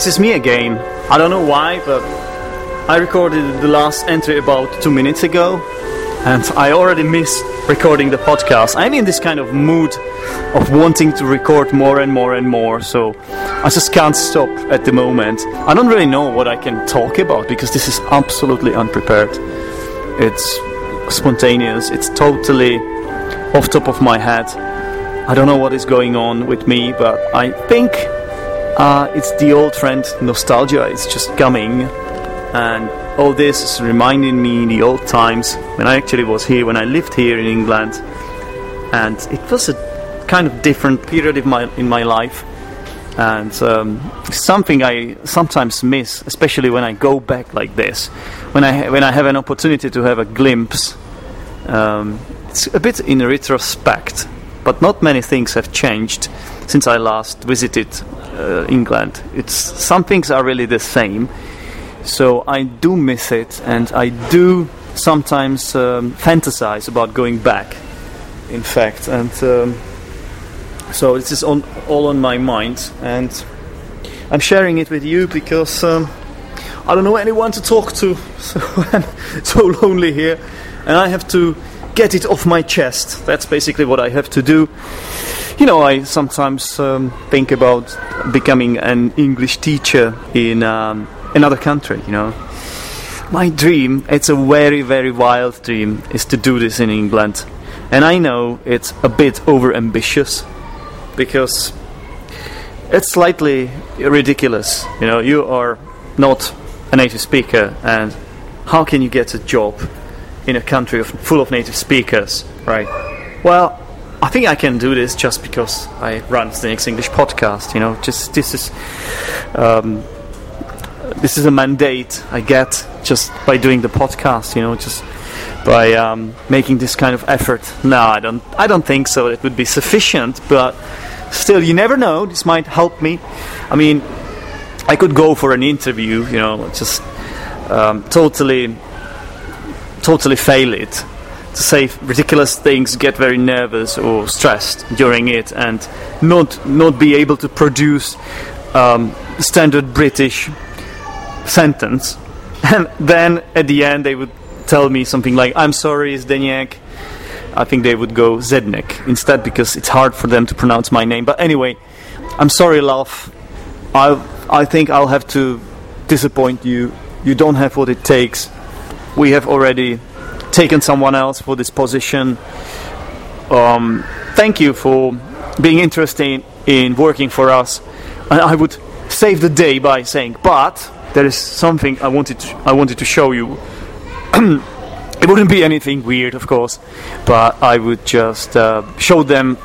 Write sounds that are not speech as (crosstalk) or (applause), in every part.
This is me again. I don't know why, but I recorded the last entry about two minutes ago, and I already missed recording the podcast. I'm in this kind of mood of wanting to record more and more and more, so I just can't stop at the moment. I don't really know what I can talk about because this is absolutely unprepared. It's spontaneous, it's totally off top of my head. I don't know what is going on with me, but I think uh, it's the old friend nostalgia. It's just coming, and all this is reminding me the old times when I actually was here, when I lived here in England, and it was a kind of different period in my in my life, and um, something I sometimes miss, especially when I go back like this, when I when I have an opportunity to have a glimpse. Um, it's a bit in retrospect, but not many things have changed since I last visited uh, England. It's some things are really the same, so I do miss it, and I do sometimes um, fantasize about going back. In fact, and um, so this is on, all on my mind, and I'm sharing it with you because um, I don't know anyone to talk to, (laughs) so I'm so lonely here, and I have to get it off my chest. That's basically what I have to do you know, I sometimes um, think about becoming an English teacher in um, another country, you know. My dream, it's a very, very wild dream, is to do this in England. And I know it's a bit over ambitious because it's slightly ridiculous. You know, you are not a native speaker, and how can you get a job in a country of, full of native speakers, right? Well, I think I can do this just because I run the Zdenek's English podcast. You know, just this is um, this is a mandate I get just by doing the podcast. You know, just by um, making this kind of effort. No, I don't. I don't think so. It would be sufficient, but still, you never know. This might help me. I mean, I could go for an interview. You know, just um, totally, totally fail it to say ridiculous things, get very nervous or stressed during it, and not not be able to produce um, standard British sentence. (laughs) And then at the end, they would tell me something like, "I'm sorry, Zdeněk." I think they would go Zednek instead because it's hard for them to pronounce my name. But anyway, I'm sorry, love. I I think I'll have to disappoint you. You don't have what it takes. We have already taken someone else for this position. Um, thank you for being interested in working for us. And I would save the day by saying, but there is something I wanted to, I wanted to show you. (clears throat) it wouldn't be anything weird, of course, but I would just uh, show them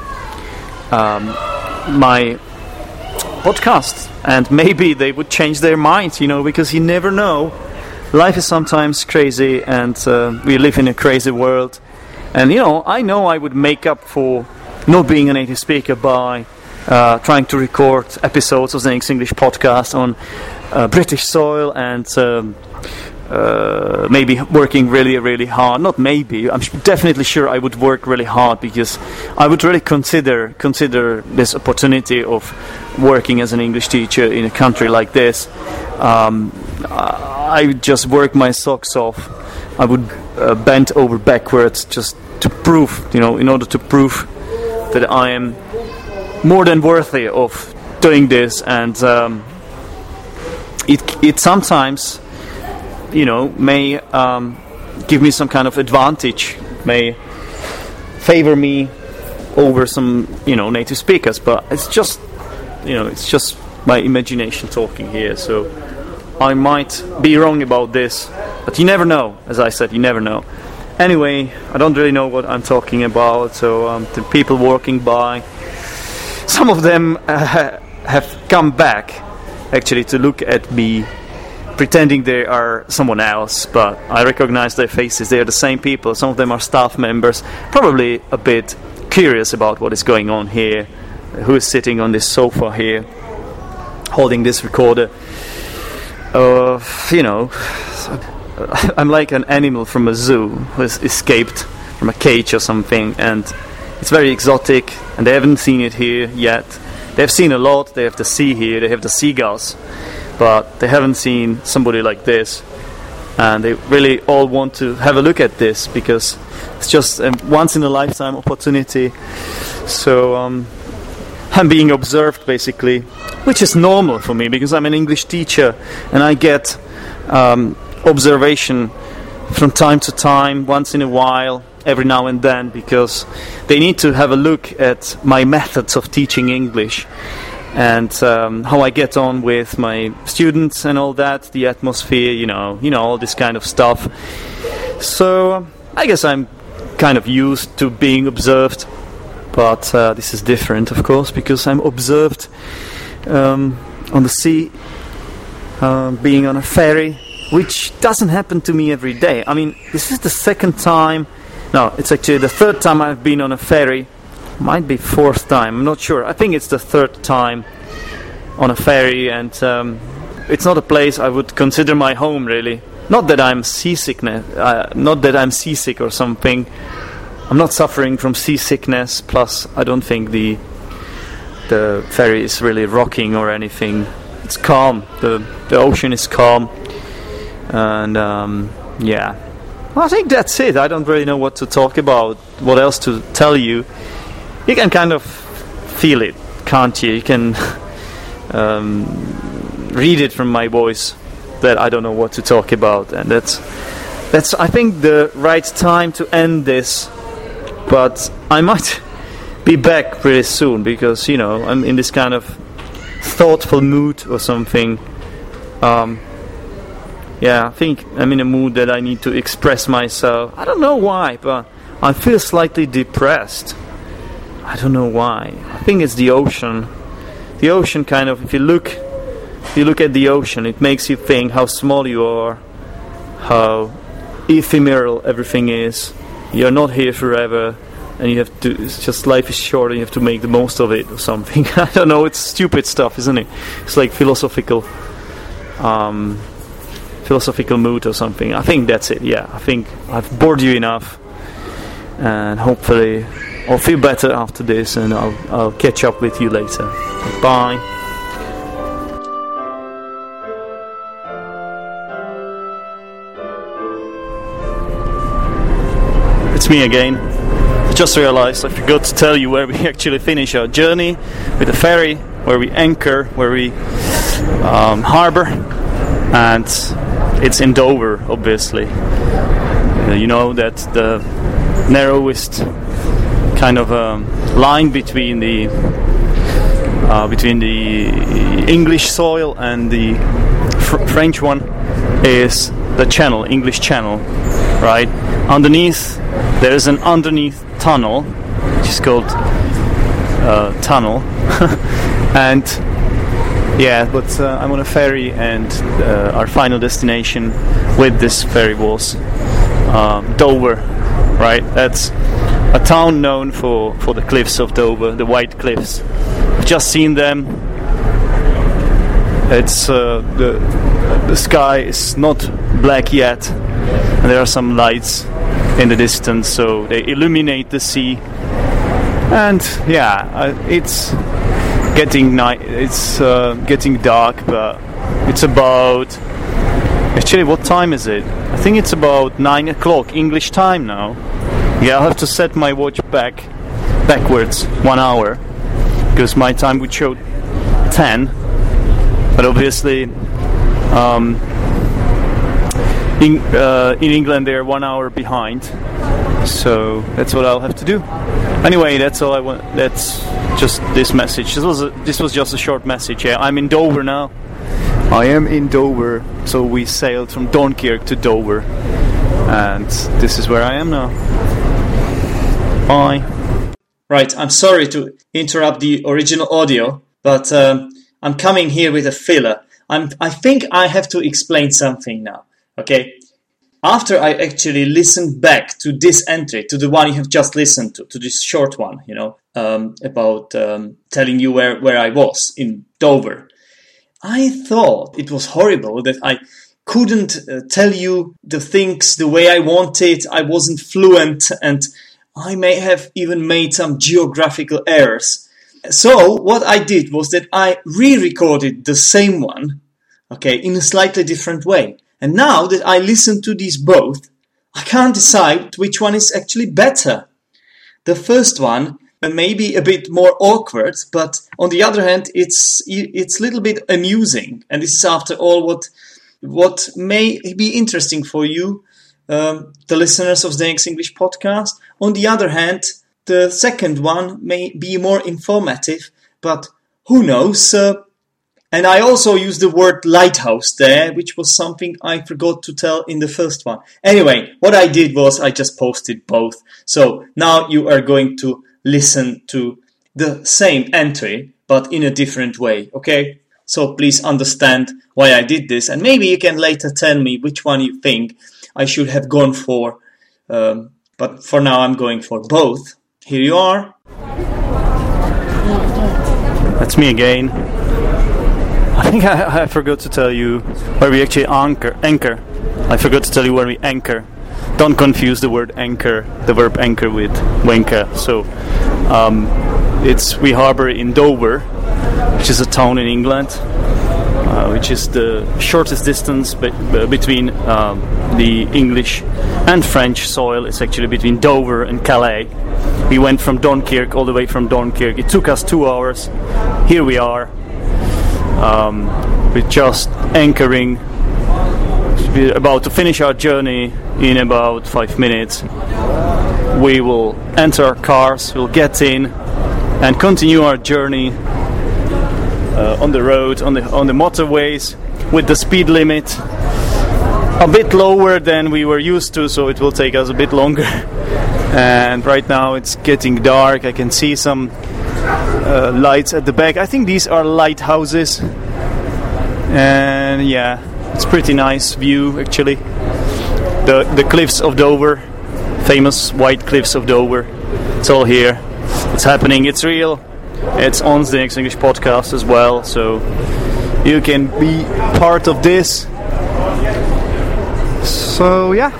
um, my podcast, and maybe they would change their minds, you know, because you never know life is sometimes crazy, and uh, we live in a crazy world. And you know, I know I would make up for not being a native speaker by uh, trying to record episodes of the English podcast on uh, British soil and um, uh, maybe working really, really hard. Not maybe. I'm definitely sure I would work really hard because I would really consider consider this opportunity of working as an English teacher in a country like this. Um, I would just work my socks off. I would uh, bend over backwards just to prove, you know, in order to prove that I am more than worthy of doing this. And um, it it sometimes, you know, may um, give me some kind of advantage, may favor me over some, you know, native speakers. But it's just, you know, it's just my imagination talking here. So I might be wrong about this, but you never know. As I said, you never know. Anyway, I don't really know what I'm talking about. So um, the people walking by, some of them uh, (laughs) have come back actually to look at me, pretending they are someone else. But I recognize their faces. They are the same people. Some of them are staff members, probably a bit curious about what is going on here. Who is sitting on this sofa here, holding this recorder? uh, you know, (laughs) I'm like an animal from a zoo who has escaped from a cage or something, and it's very exotic, and they haven't seen it here yet. They've seen a lot. They have the sea here. They have the seagulls. But they haven't seen somebody like this, and they really all want to have a look at this because it's just a once in a lifetime opportunity. So um, I'm being observed basically, which is normal for me because I'm an English teacher and I get um, observation from time to time, once in a while, every now and then, because they need to have a look at my methods of teaching English and um, how I get on with my students and all that, the atmosphere, you know, you know, all this kind of stuff. So I guess I'm kind of used to being observed, but uh, this is different, of course, because I'm observed um, on the sea, uh, being on a ferry, which doesn't happen to me every day. I mean, this is the second time. No, it's actually the third time I've been on a ferry. Might be fourth time. I'm not sure. I think it's the third time on a ferry, and um, it's not a place I would consider my home, really. Not that I'm seasickness, uh, not that I'm seasick or something. I'm not suffering from seasickness. Plus, I don't think the the ferry is really rocking or anything. It's calm. the The ocean is calm, and um, yeah. I think that's it. I don't really know what to talk about. What else to tell you? You can kind of feel it, can't you? You can (laughs) um, read it from my voice that I don't know what to talk about, and that's that's I think the right time to end this. But I might (laughs) be back pretty soon because you know I'm in this kind of thoughtful mood or something. Um, yeah, I think I'm in a mood that I need to express myself. I don't know why, but I feel slightly depressed. I don't know why. I think it's the ocean. The ocean kind of, if you look if you look at the ocean, it makes you think how small you are, how ephemeral everything is. You're not here forever, and you have to. It's just life is short, and you have to make the most of it, or something. (laughs) I don't know. It's stupid stuff, isn't it? It's like philosophical, um, philosophical mood or something. I think that's it. Yeah, I think I've bored you enough, and hopefully, I'll feel better after this, and I'll I'll catch up with you later. Bye. it's me again. I just realized I forgot to tell you where we (laughs) actually finish our journey with the ferry, where we anchor, where we um, harbor, and it's in Dover, obviously. You know that the narrowest kind of um, line between the uh, between the English soil and the fr- French one is the channel, English Channel, right? Underneath there is an underneath tunnel, which is called uh, tunnel, (laughs) and yeah, but uh, I'm on a ferry, and uh, our final destination with this ferry was um, Dover, right? That's a town known for, for the cliffs of Dover, the white cliffs. I've just seen them. It's uh, the the sky is not black yet, and there are some lights in the distance, so they illuminate the sea. And yeah, uh, it's getting night. It's uh, getting dark, but it's about. Actually, what time is it? I think it's about nine o'clock English time now. Yeah, I'll have to set my watch back backwards one hour because my time would show ten. But obviously, um, in, uh, in England they're one hour behind, so that's what I'll have to do. Anyway, that's all I want. That's just this message. This was a, this was just a short message. Yeah, I'm in Dover now. I am in Dover, so we sailed from Dunkirk to Dover, and this is where I am now. Bye. Right, I'm sorry to interrupt the original audio, but um, I'm coming here with a filler. I'm, I think I have to explain something now. Okay. After I actually listened back to this entry, to the one you have just listened to, to this short one, you know, um, about um, telling you where, where I was in Dover, I thought it was horrible that I couldn't uh, tell you the things the way I wanted. I wasn't fluent and I may have even made some geographical errors. So what I did was that I re-recorded the same one okay, in a slightly different way. And now that I listen to these both, I can't decide which one is actually better. The first one may be a bit more awkward, but on the other hand, it's it's a little bit amusing. And this is, after all, what what may be interesting for you, um, the listeners of the Zdenek's English podcast. On the other hand, the second one may be more informative, but who knows? Uh, and I also used the word lighthouse there, which was something I forgot to tell in the first one. Anyway, what I did was I just posted both. So now you are going to listen to the same entry, but in a different way, okay? So please understand why I did this, and maybe you can later tell me which one you think I should have gone for. Um, but for now, I'm going for both. Here you are. That's me again. I think I, I, forgot to tell you where we actually anchor. Anchor. I forgot to tell you where we anchor. Don't confuse the word anchor, the verb anchor, with wanker. So, um, it's we harbor in Dover, which is a town in England, uh, which is the shortest distance be- between um, the English and French soil. It's actually between Dover and Calais. We went from Dunkirk all the way from Dunkirk. It took us two hours. Here we are um, we're just anchoring. We're about to finish our journey in about five minutes. We will enter our cars, we'll get in, and continue our journey uh, on the road, on the on the motorways, with the speed limit a bit lower than we were used to, so it will take us a bit longer. (laughs) and right now it's getting dark. I can see some uh, lights at the back. I think these are lighthouses, and yeah, it's pretty nice view actually. The the cliffs of Dover, famous white cliffs of Dover. It's all here. It's happening. It's real. It's on the Zdenek's English podcast as well, so you can be part of this. So yeah,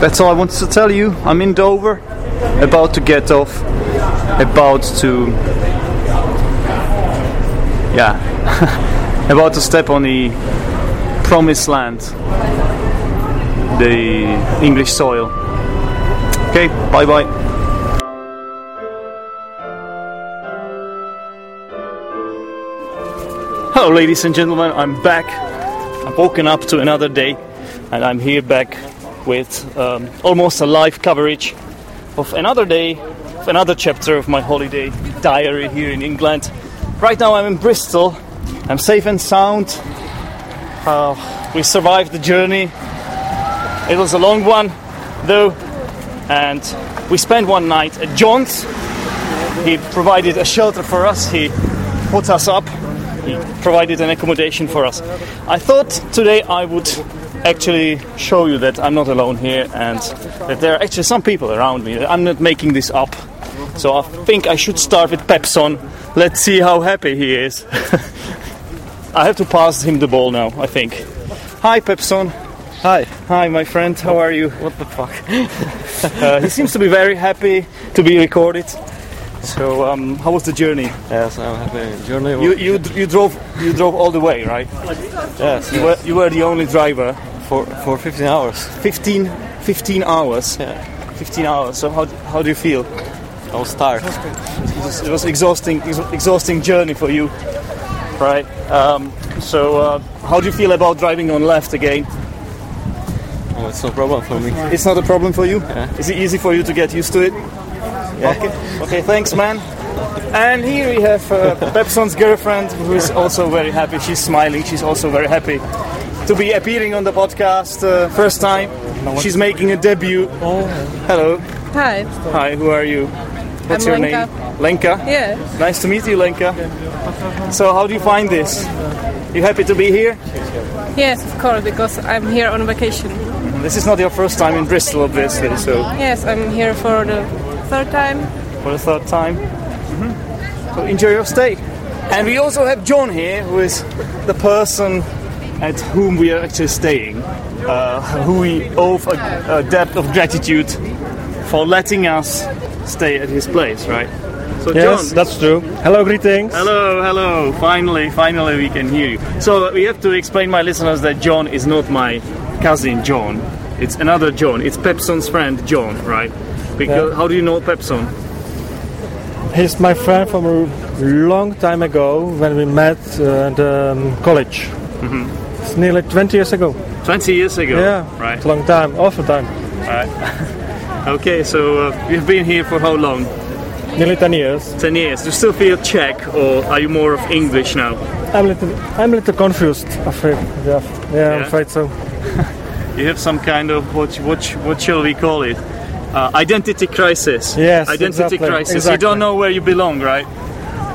that's all I wanted to tell you. I'm in Dover, about to get off, about to yeah, (laughs) about to step on the promised land, the English soil. Okay, bye bye. Hello, ladies and gentlemen, I'm back. I've woken up to another day, and I'm here back with um, almost a live coverage of another day, of another chapter of my holiday diary here in England. Right now I'm in Bristol. I'm safe and sound. Uh, we survived the journey. It was a long one, though, and we spent one night at John's. He provided a shelter for us. He put us up. He provided an accommodation for us. I thought today I would actually show you that I'm not alone here and that there are actually some people around me. I'm not making this up. So I think I should start with Pepson Let's see how happy he is. (laughs) I have to pass him the ball now, I think. Hi, Pepson. Hi. Hi, my friend. How are you? What the fuck? (laughs) uh, he seems to be very happy to be recorded. So, um, how was the journey? Yes, I'm happy. Journey. You, you, you drove you drove all the way, right? Yes. You, yes. Were, you were the only driver for for 15 hours. 15, 15 hours. Yeah. 15 hours. So how how do you feel? I was tired. It was, it was exhausting, exhausting journey for you, right? Um, so, uh, how do you feel about driving on left again? Oh, it's no problem for me. It's not a problem for you. Yeah. Is it easy for you to get used to it? Yeah. Okay. Okay. Thanks, man. And here we have uh, Pepson's girlfriend, who is also very happy. She's smiling. She's also very happy to be appearing on the podcast uh, first time. She's making a debut. Oh. Hello. Hi. Hi. Who are you? What's I'm your Lenka. name? Lenka? Yeah. Nice to meet you, Lenka. So, how do you find this? You happy to be here? Yes, of course, because I'm here on vacation. This is not your first time in Bristol, obviously, so Yes, I'm here for the third time. for the third time. So, enjoy your stay. And we also have John here, who is the person at whom we are actually staying, uh, who we owe a, a debt of gratitude for letting us stay at his place, right? So Yes, John, that's true. Hello, greetings. Hello, hello. Finally, finally we can hear you. So we have to explain my listeners that John is not my cousin John. It's another John. It's Pepson's friend John, right? Because Yeah. how do you know Pepson? He's my friend from a long time ago when we met uh, at um, college. It's nearly 20 years ago. 20 years ago. Yeah, Right. It's a long time, awful time. Right. (laughs) okay, so uh, you've been here for how long? Nearly 10 years. 10 years. Do you still feel Czech or are you more of English now? I'm a little, I'm a little confused. Afraid. Yeah, yeah, I'm afraid so. (laughs) You have some kind of what what what shall we call it? Uh, identity crisis. Yes, Identity exactly, crisis. You don't know where you belong, right?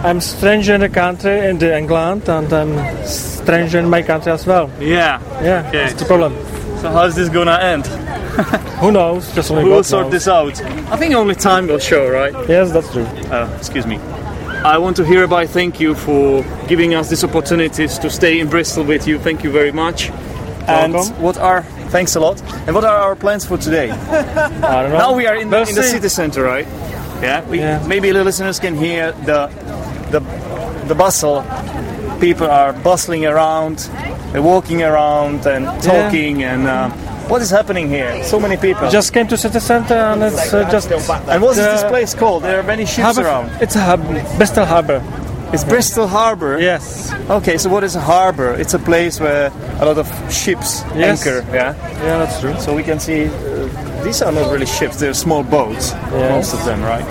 I'm stranger in the country, in the England, and I'm stranger in my country as well. Yeah. Yeah, Okay. that's the problem. So how's this gonna end? (laughs) Who knows? Just only Who will God sort knows. this out? I think only time will show, right? Yes, that's true. Uh, excuse me. I want to hereby thank you for giving us this opportunities to stay in Bristol with you. Thank you very much. And Welcome. what are thanks a lot. And what are our plans for today? (laughs) I don't know. Now we are in, We'll in the city center, right? Yeah. We, Yeah. Maybe the listeners can hear the the the bustle. People are bustling around, they're walking around and talking. And uh, what is happening here? So many people. Just came to city center, and it's uh, just. and what is this place called? There are many ships Harbour- around. It's a hub, Bristol Harbour. It's Bristol Harbour. Yes. Okay, so what is a harbour? It's a place where a lot of ships Yes. anchor. Yeah. Yeah, that's true. So we can see uh, these are not really ships; they're small boats. Yes. Most of them, right?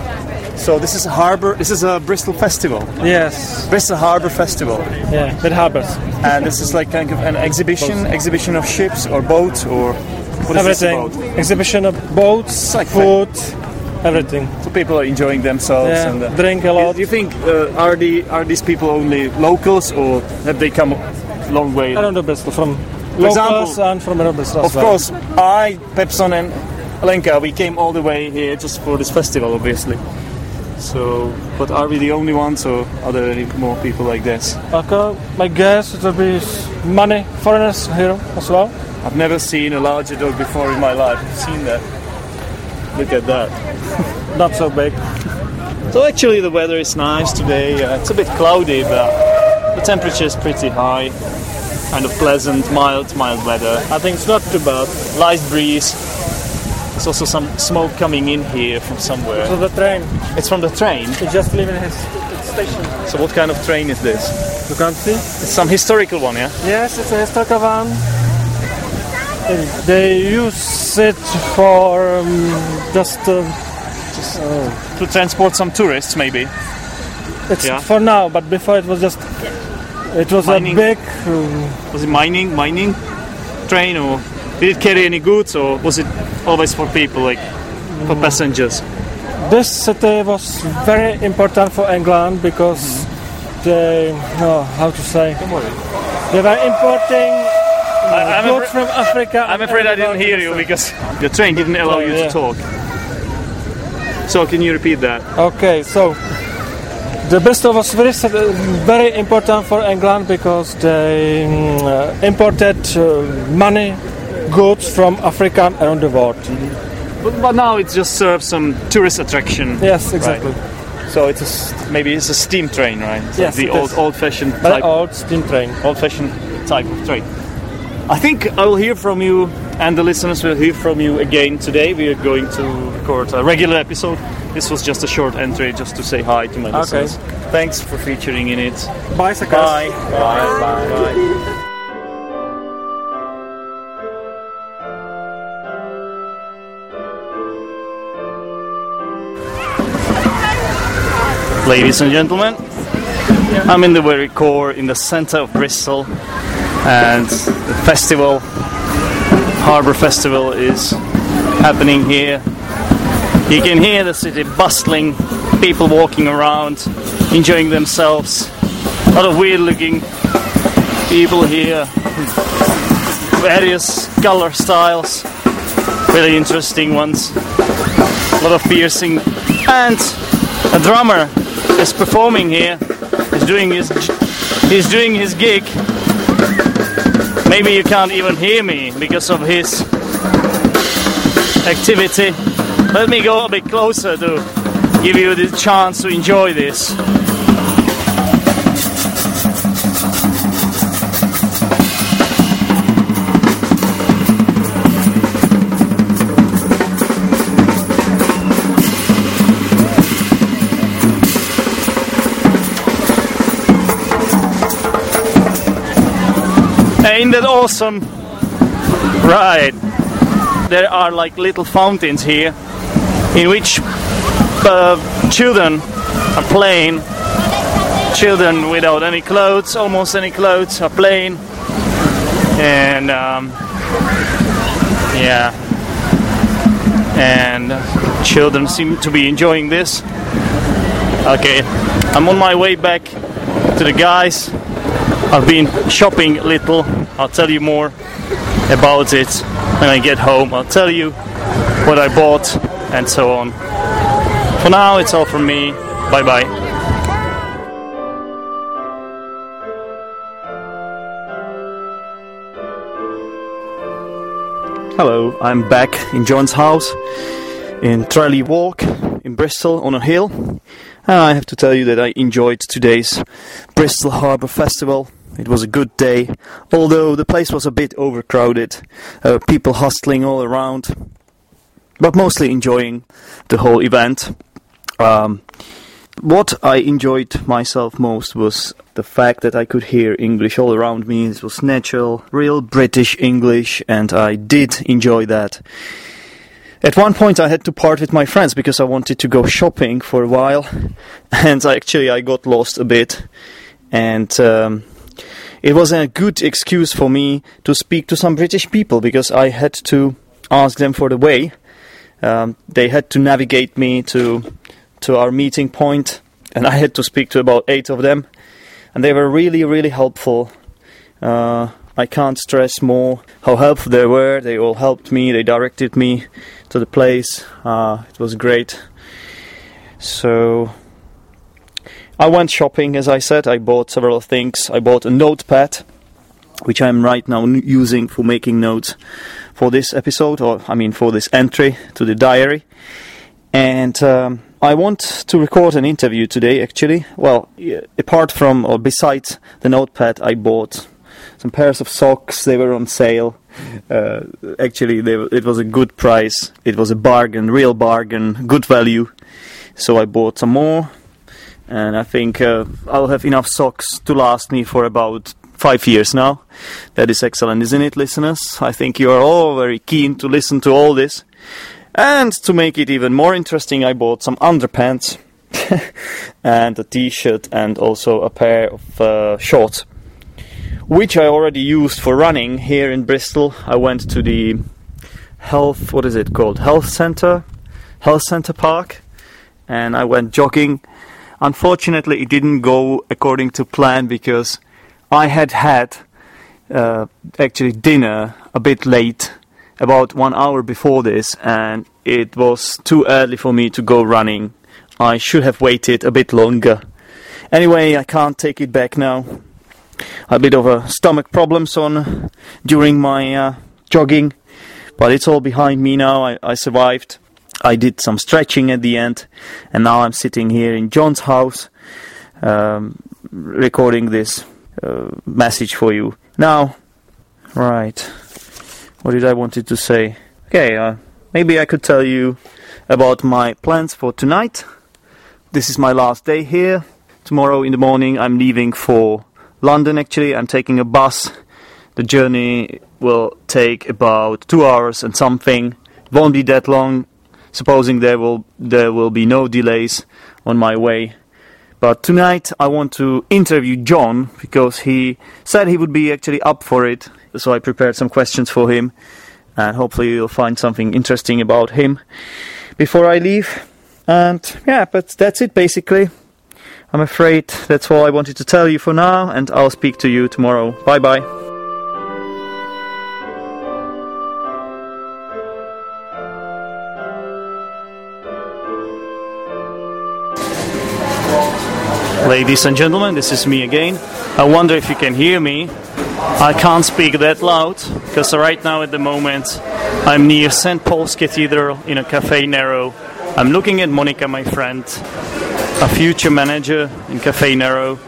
So this is a harbour. This is a Bristol festival, Yes. Bristol Harbour Festival, Yeah, with harbours. and this is like kind of an exhibition, exhibition of ships or boats or what is Everything. Exhibition of boats, like food, everything. So people are enjoying themselves Yeah, and uh, drink a lot. Do you think uh, are the are these people only locals or have they come a long way? I don't know Bristol from example- locals and from Bristol. Of well. course, I, Pepson, and Lenka, we came all the way here just for this festival, obviously. So, but are we the only ones, or are there any more people like this? Okay, my guess it will be many foreigners here as well. I've never seen a larger dog before in my life. I've seen that. Look at that. Not so big. So actually, the weather is nice today. Uh, it's a bit cloudy, but the temperature is pretty high. Kind of pleasant, mild, mild weather. I think it's not too bad. Light breeze. There's also some smoke coming in here from somewhere. From the train, It's from the train. it's just leaving his station. So what kind of train is this? You can't see? It's some historical one, yeah? Yes, it's a historical van. They use it for um, just. Uh, To transport some tourists, maybe. it's Yeah. for now, but before it was just. It was Mining. a big. Um, Was it mining, mining train, or did it carry any goods, or was it always for people, like for passengers? this city was very important for England because they. Oh, how to say? They were importing I, I'm, goods afra- from Africa. I'm afraid I didn't hear you because the train didn't allow Oh, you to talk. So can you repeat that? Okay, so the Bristol was very very important for England because they mm, uh, imported uh, money, goods from Africa around the world. But, but now it just serves some tourist attraction. Yes, exactly. So it's a, maybe it's a steam train, right? So Yes, the old is. old-fashioned type, old steam train. old-fashioned type of train. I think I will hear from you, and the listeners will hear from you again today. We are going to record a regular episode. This was just a short entry, just to say hi to my Okay. listeners. Thanks for featuring in it. Bicycles. Bye. Bye. Bye. Bye. Ladies and gentlemen, I'm in the very core, in the center of Bristol, and the festival, Harbour Festival, is happening here. You can hear the city bustling, people walking around, enjoying themselves. A lot of weird looking people here, various color styles, really interesting ones. A lot of piercing, and a drummer is performing here. He's doing his he's doing his gig. Maybe you can't even hear me because of his activity. Let me go a bit closer to give you the chance to enjoy this. Ain't that awesome? Right. There are like little fountains here in which uh, children are playing. Children without any clothes, almost any clothes, are playing. And um, yeah. And children seem to be enjoying this. Okay, I'm on my way back to the guys. I've been shopping little. I'll tell you more about it when I get home. I'll tell you what I bought and so on. For now, it's all from me. Bye bye. Hello, I'm back in John's house in Trelly Walk in Bristol on a hill. And I have to tell you that I enjoyed today's Bristol Harbour Festival. It was a good day, although the place was a bit overcrowded, uh, people hustling all around, but mostly enjoying the whole event. Um, what I enjoyed myself most was the fact that I could hear English all around me. It was natural, real British English, and I did enjoy that. At one point, I had to part with my friends because I wanted to go shopping for a while, (laughs) and I actually I got lost a bit, and um, it was a good excuse for me to speak to some British people because I had to ask them for the way. Um, they had to navigate me to to our meeting point, and I had to speak to about eight of them, and they were really, really helpful. Uh, I can't stress more how helpful they were. They all helped me. They directed me to the place. Uh, it was great. So I went shopping, as I said. I bought several things. I bought a notepad, which I'm right now using for making notes for this episode, or I mean for this entry to the diary. And um, I want to record an interview today, actually. Well, apart from or besides the notepad, I bought some pairs of socks. They were on sale. Uh, actually, they, it was a good price. It was a bargain, real bargain, good value. So I bought some more, and I think uh, I'll have enough socks to last me for about five years now. That is excellent, isn't it, listeners? I think you are all very keen to listen to all this. And to make it even more interesting, I bought some underpants (laughs) and a t-shirt and also a pair of uh, shorts, which I already used for running here in Bristol. I went to the health, what is it called? Health center, health center park, and I went jogging. Unfortunately, it didn't go according to plan because I had had uh, actually dinner a bit late, about one hour before this, and it was too early for me to go running. I should have waited a bit longer. Anyway, I can't take it back now. A bit of a stomach problems on during my uh, jogging, but it's all behind me now. I, I survived. I did some stretching at the end, and now I'm sitting here in John's house, um, recording this uh, message for you. Now, right, what did I wanted to say? Okay, uh, maybe I could tell you about my plans for tonight. This is my last day here. Tomorrow in the morning, I'm leaving for London. Actually, I'm taking a bus. The journey will take about two hours and something. It won't be that long, supposing there will there will be no delays on my way. But tonight I want to interview John because he said he would be actually up for it. So I prepared some questions for him, and hopefully you'll find something interesting about him before I leave. And yeah, but that's it basically. I'm afraid that's all I wanted to tell you for now, and I'll speak to you tomorrow. Bye bye. Ladies and gentlemen, this is me again. I wonder if you can hear me. I can't speak that loud because right now at the moment I'm near St. Paul's Cathedral in a Caffè Nero I'm looking at Monika, my friend, a future manager in Caffè Nero.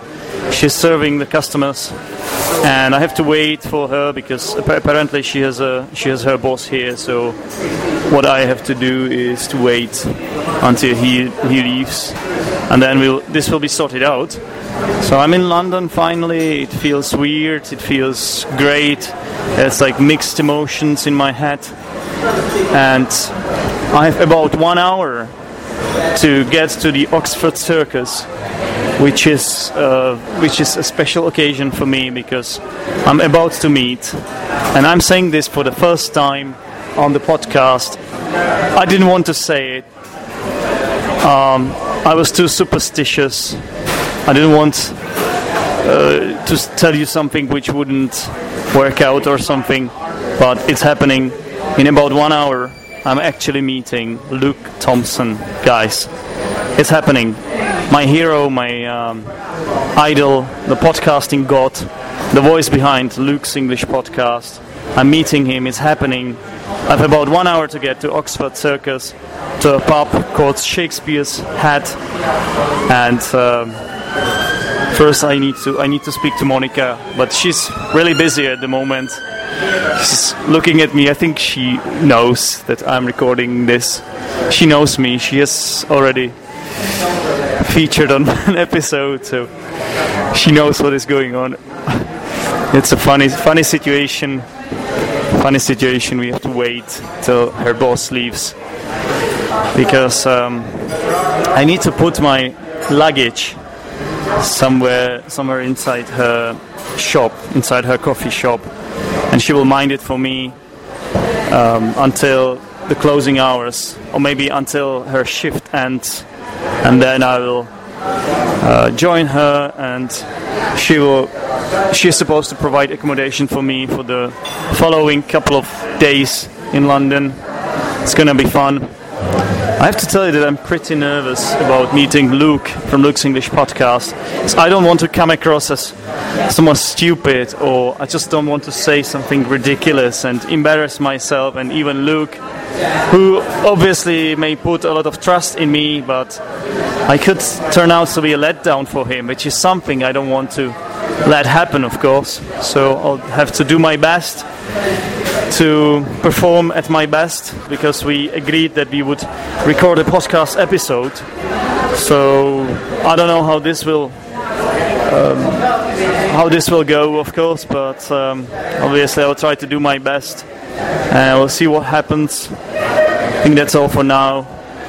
She's serving the customers, and I have to wait for her because apparently she has a she has her boss here. So what I have to do is to wait until he he leaves, and then we'll this will be sorted out. So I'm in London finally. It feels weird. It feels great. It's like mixed emotions in my head, and I have about one hour to get to the Oxford Circus, which is uh, which is a special occasion for me because I'm about to meet, and I'm saying this for the first time on the podcast. I didn't want to say it. Um, I was too superstitious. I didn't want uh, to tell you something which wouldn't work out or something, but it's happening in about one hour. I'm actually meeting Luke Thompson, guys. It's happening. My hero, my um, idol, the podcasting god, the voice behind Luke's English podcast. I'm meeting him. It's happening. I have about one hour to get to Oxford Circus, to a pub called Shakespeare's Head, and. Um, First, I need to I need to speak to Monika, but she's really busy at the moment. She's looking at me. I think she knows that I'm recording this. She knows me. She has already featured on (laughs) an episode, so she knows what is going on. It's a funny funny situation. Funny situation. We have to wait till her boss leaves because um, I need to put my luggage somewhere somewhere inside her shop, inside her coffee shop, and she will mind it for me um, until the closing hours, or maybe until her shift ends, and then I will uh, join her, and she will. She is supposed to provide accommodation for me for the following couple of days in London. It's gonna be fun. I have to tell you that I'm pretty nervous about meeting Luke from Luke's English podcast. I don't want to come across as someone stupid, or I just don't want to say something ridiculous and embarrass myself and even Luke, who obviously may put a lot of trust in me, but I could turn out to be a letdown for him, which is something I don't want to let happen, of course. So I'll have to do my best to perform at my best because we agreed that we would record a podcast episode. So I don't know how this will um, how this will go, of course, but um, obviously I'll try to do my best and we'll see what happens. I think that's all for now.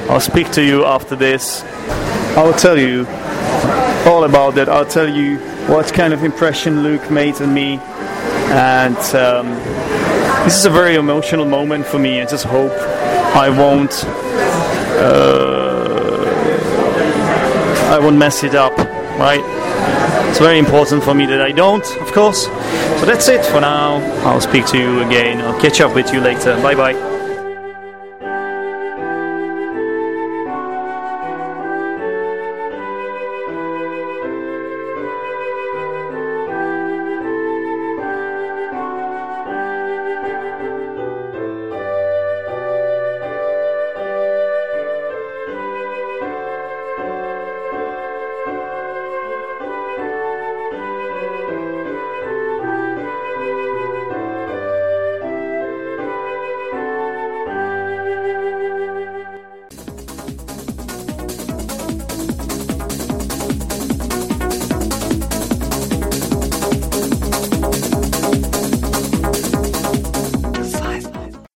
I'll speak to you after this. I'll tell you all about that. I'll tell you what kind of impression Luke made on me and. Um, this is a very emotional moment for me. I just hope I won't uh, I won't mess it up, right? It's very important for me that I don't, of course. So that's it for now. I'll speak to you again. I'll catch up with you later. Bye bye.